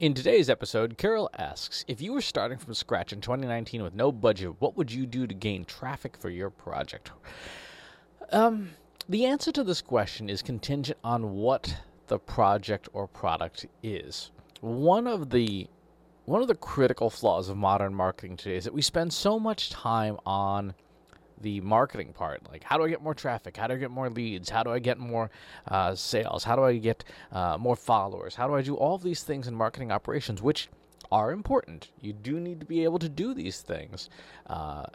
In today's episode, Kirill asks If you were starting from scratch in 2019 with no budget, what would you do to gain traffic for your project? Um, the answer to this question is contingent on what the project or product is. One of the one of the critical flaws of modern marketing today is that we spend so much time on the marketing part. Like, how do I get more traffic? How do I get more leads? How do I get more uh, sales? How do I get uh, more followers? How do I do all of these things in marketing operations, which are important? You do need to be able to do these things uh,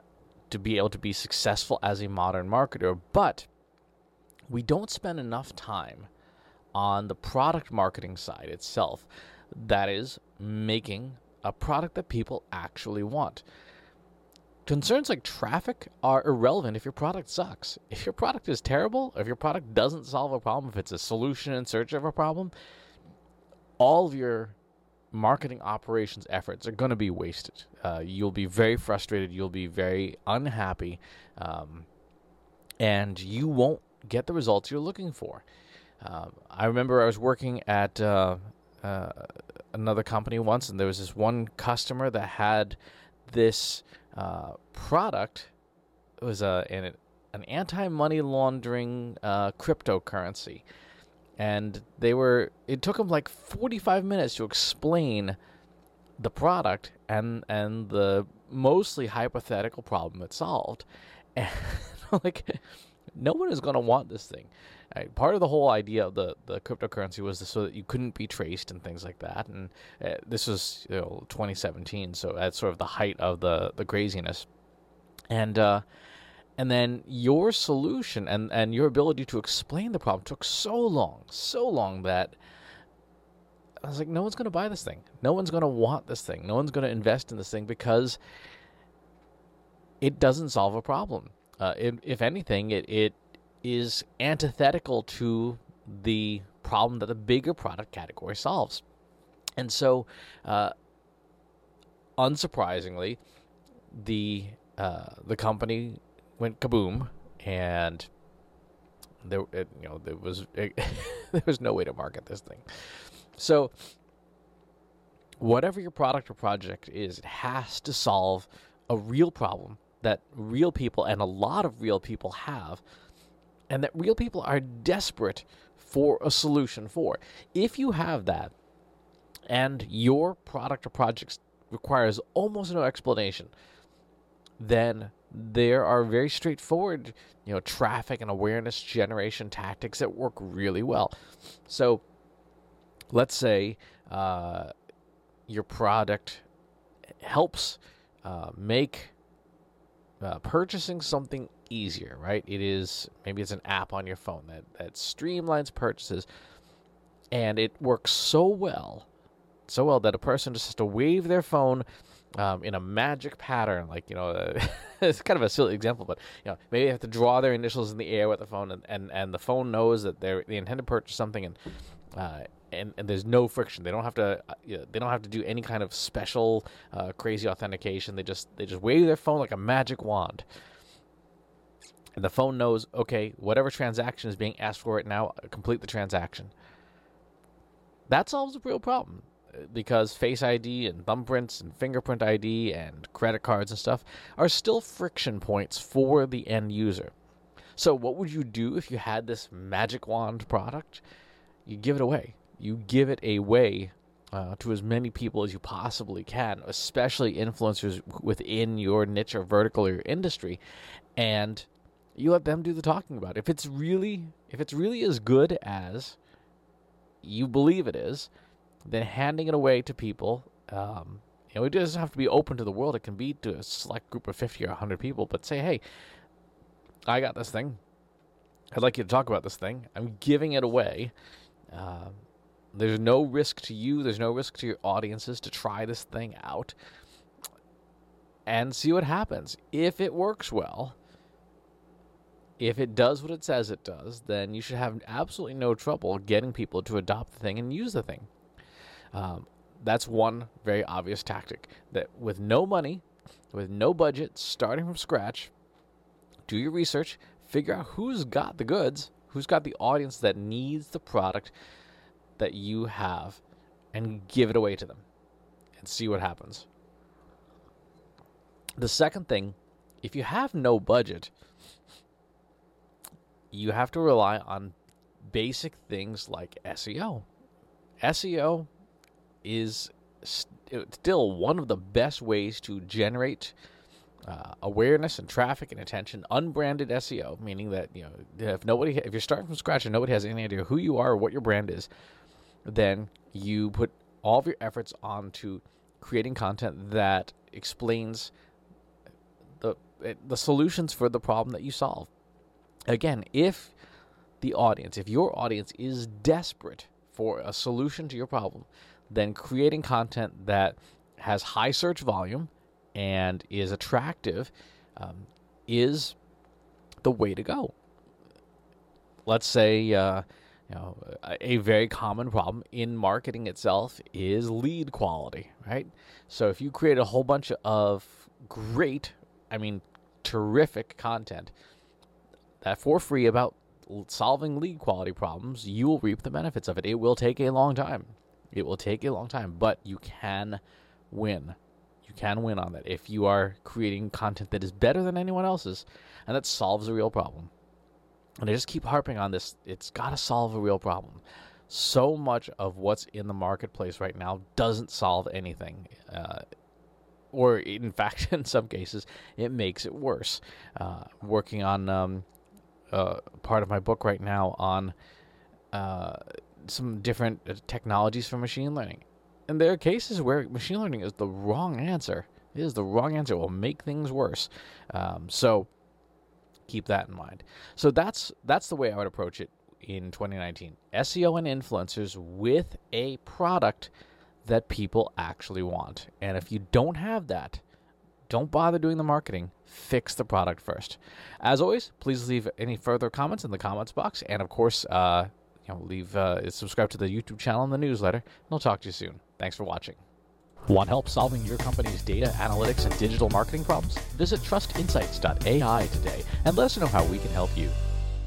to be able to be successful as a modern marketer, but we don't spend enough time on the product marketing side itself. That is, making a product that people actually want. Concerns like traffic are irrelevant if your product sucks. If your product is terrible, if your product doesn't solve a problem, if it's a solution in search of a problem, all of your marketing operations efforts are going to be wasted. Uh, you'll be very frustrated. You'll be very unhappy. Um, and you won't get the results you're looking for. Um, I remember I was working at uh, uh, another company once, and there was this one customer that had this uh, product it was a an, an anti money laundering uh, cryptocurrency, and they were it took them like forty five minutes to explain the product and and the mostly hypothetical problem it solved, and like no one is going to want this thing. Right, part of the whole idea of the, the cryptocurrency was so that you couldn't be traced and things like that. And uh, this was you know, 2017, so at sort of the height of the, the craziness. And uh, and then your solution and, and your ability to explain the problem took so long, so long that I was like, no one's going to buy this thing. No one's going to want this thing. No one's going to invest in this thing because it doesn't solve a problem. Uh, if, if anything, it, it is antithetical to the problem that the bigger product category solves. And so, uh, unsurprisingly, the uh, the company went kaboom, and there it, you know there was it, there was no way to market this thing. So, whatever your product or project is, it has to solve a real problem that real people and a lot of real people have and that real people are desperate for a solution for. If you have that and your product or project requires almost no explanation, then there are very straightforward, you know, traffic and awareness generation tactics that work really well. So, let's say uh, your product helps uh, make uh, purchasing something easier, right? It is maybe it's an app on your phone that that streamlines purchases, and it works so well, so well that a person just has to wave their phone. Um, in a magic pattern, like you know, uh, it's kind of a silly example, but you know, maybe they have to draw their initials in the air with the phone, and, and, and the phone knows that they they intend to purchase something, and uh, and, and there's no friction. They don't have to uh, you know, they don't have to do any kind of special uh, crazy authentication. They just they just wave their phone like a magic wand, and the phone knows okay whatever transaction is being asked for it now complete the transaction. That solves a real problem uh, because Face ID and thumbprints and fingerprint ID and credit cards and stuff are still friction points for the end user. So, what would you do if you had this magic wand product? You give it away you give it away uh, to as many people as you possibly can, especially influencers within your niche or vertical or your industry, and you let them do the talking about it. If it's really, if it's really as good as you believe it is, then handing it away to people. Um, you know, it doesn't have to be open to the world. It can be to a select group of fifty or hundred people. But say, hey, I got this thing. I'd like you to talk about this thing. I'm giving it away. Uh, there's no risk to you, there's no risk to your audiences to try this thing out and see what happens. If it works well, if it does what it says it does, then you should have absolutely no trouble getting people to adopt the thing and use the thing. Um, that's one very obvious tactic that with no money, with no budget, starting from scratch, do your research, figure out who's got the goods, who's got the audience that needs the product, that you have and give it away to them and see what happens. The second thing, if you have no budget, you have to rely on basic things like SEO. SEO is st- still one of the best ways to generate uh, awareness and traffic and attention. Unbranded SEO, meaning that you know if nobody, if you're starting from scratch and nobody has any idea who you are or what your brand is, then you put all of your efforts onto creating content that explains the the solutions for the problem that you solve. Again, if the audience, if your audience is desperate for a solution to your problem, then creating content that has high search volume and is attractive um, is the way to go. Let's say, uh, a very common problem in marketing itself is lead quality, right? So if you create a whole bunch of great, I mean, terrific content that for free about solving lead quality problems, you will reap the benefits of it. It will take a long time. It will take a long time, but you can win. You can win on that if you are creating content that is better than anyone else's and that solves a real problem. And I just keep harping on this. It's got to solve a real problem. So much of what's in the marketplace right now doesn't solve anything. Uh, or, in fact, in some cases, it makes it worse. Uh, working on um, uh, part of my book right now on uh, some different uh, technologies for machine learning. And there are cases where machine learning is the wrong answer. It is the wrong answer. It will make things worse. Um, so keep that in mind. So that's that's the way I would approach it in 2019. SEO and influencers with a product that people actually want. And if you don't have that, don't bother doing the marketing. Fix the product first. As always, please leave any further comments in the comments box, and of course, uh, you know, leave uh, subscribe to the YouTube channel and the newsletter. And I'll talk to you soon. Thanks for watching. Want help solving your company's data analytics and digital marketing problems? Visit trustinsights.ai today and let us know how we can help you.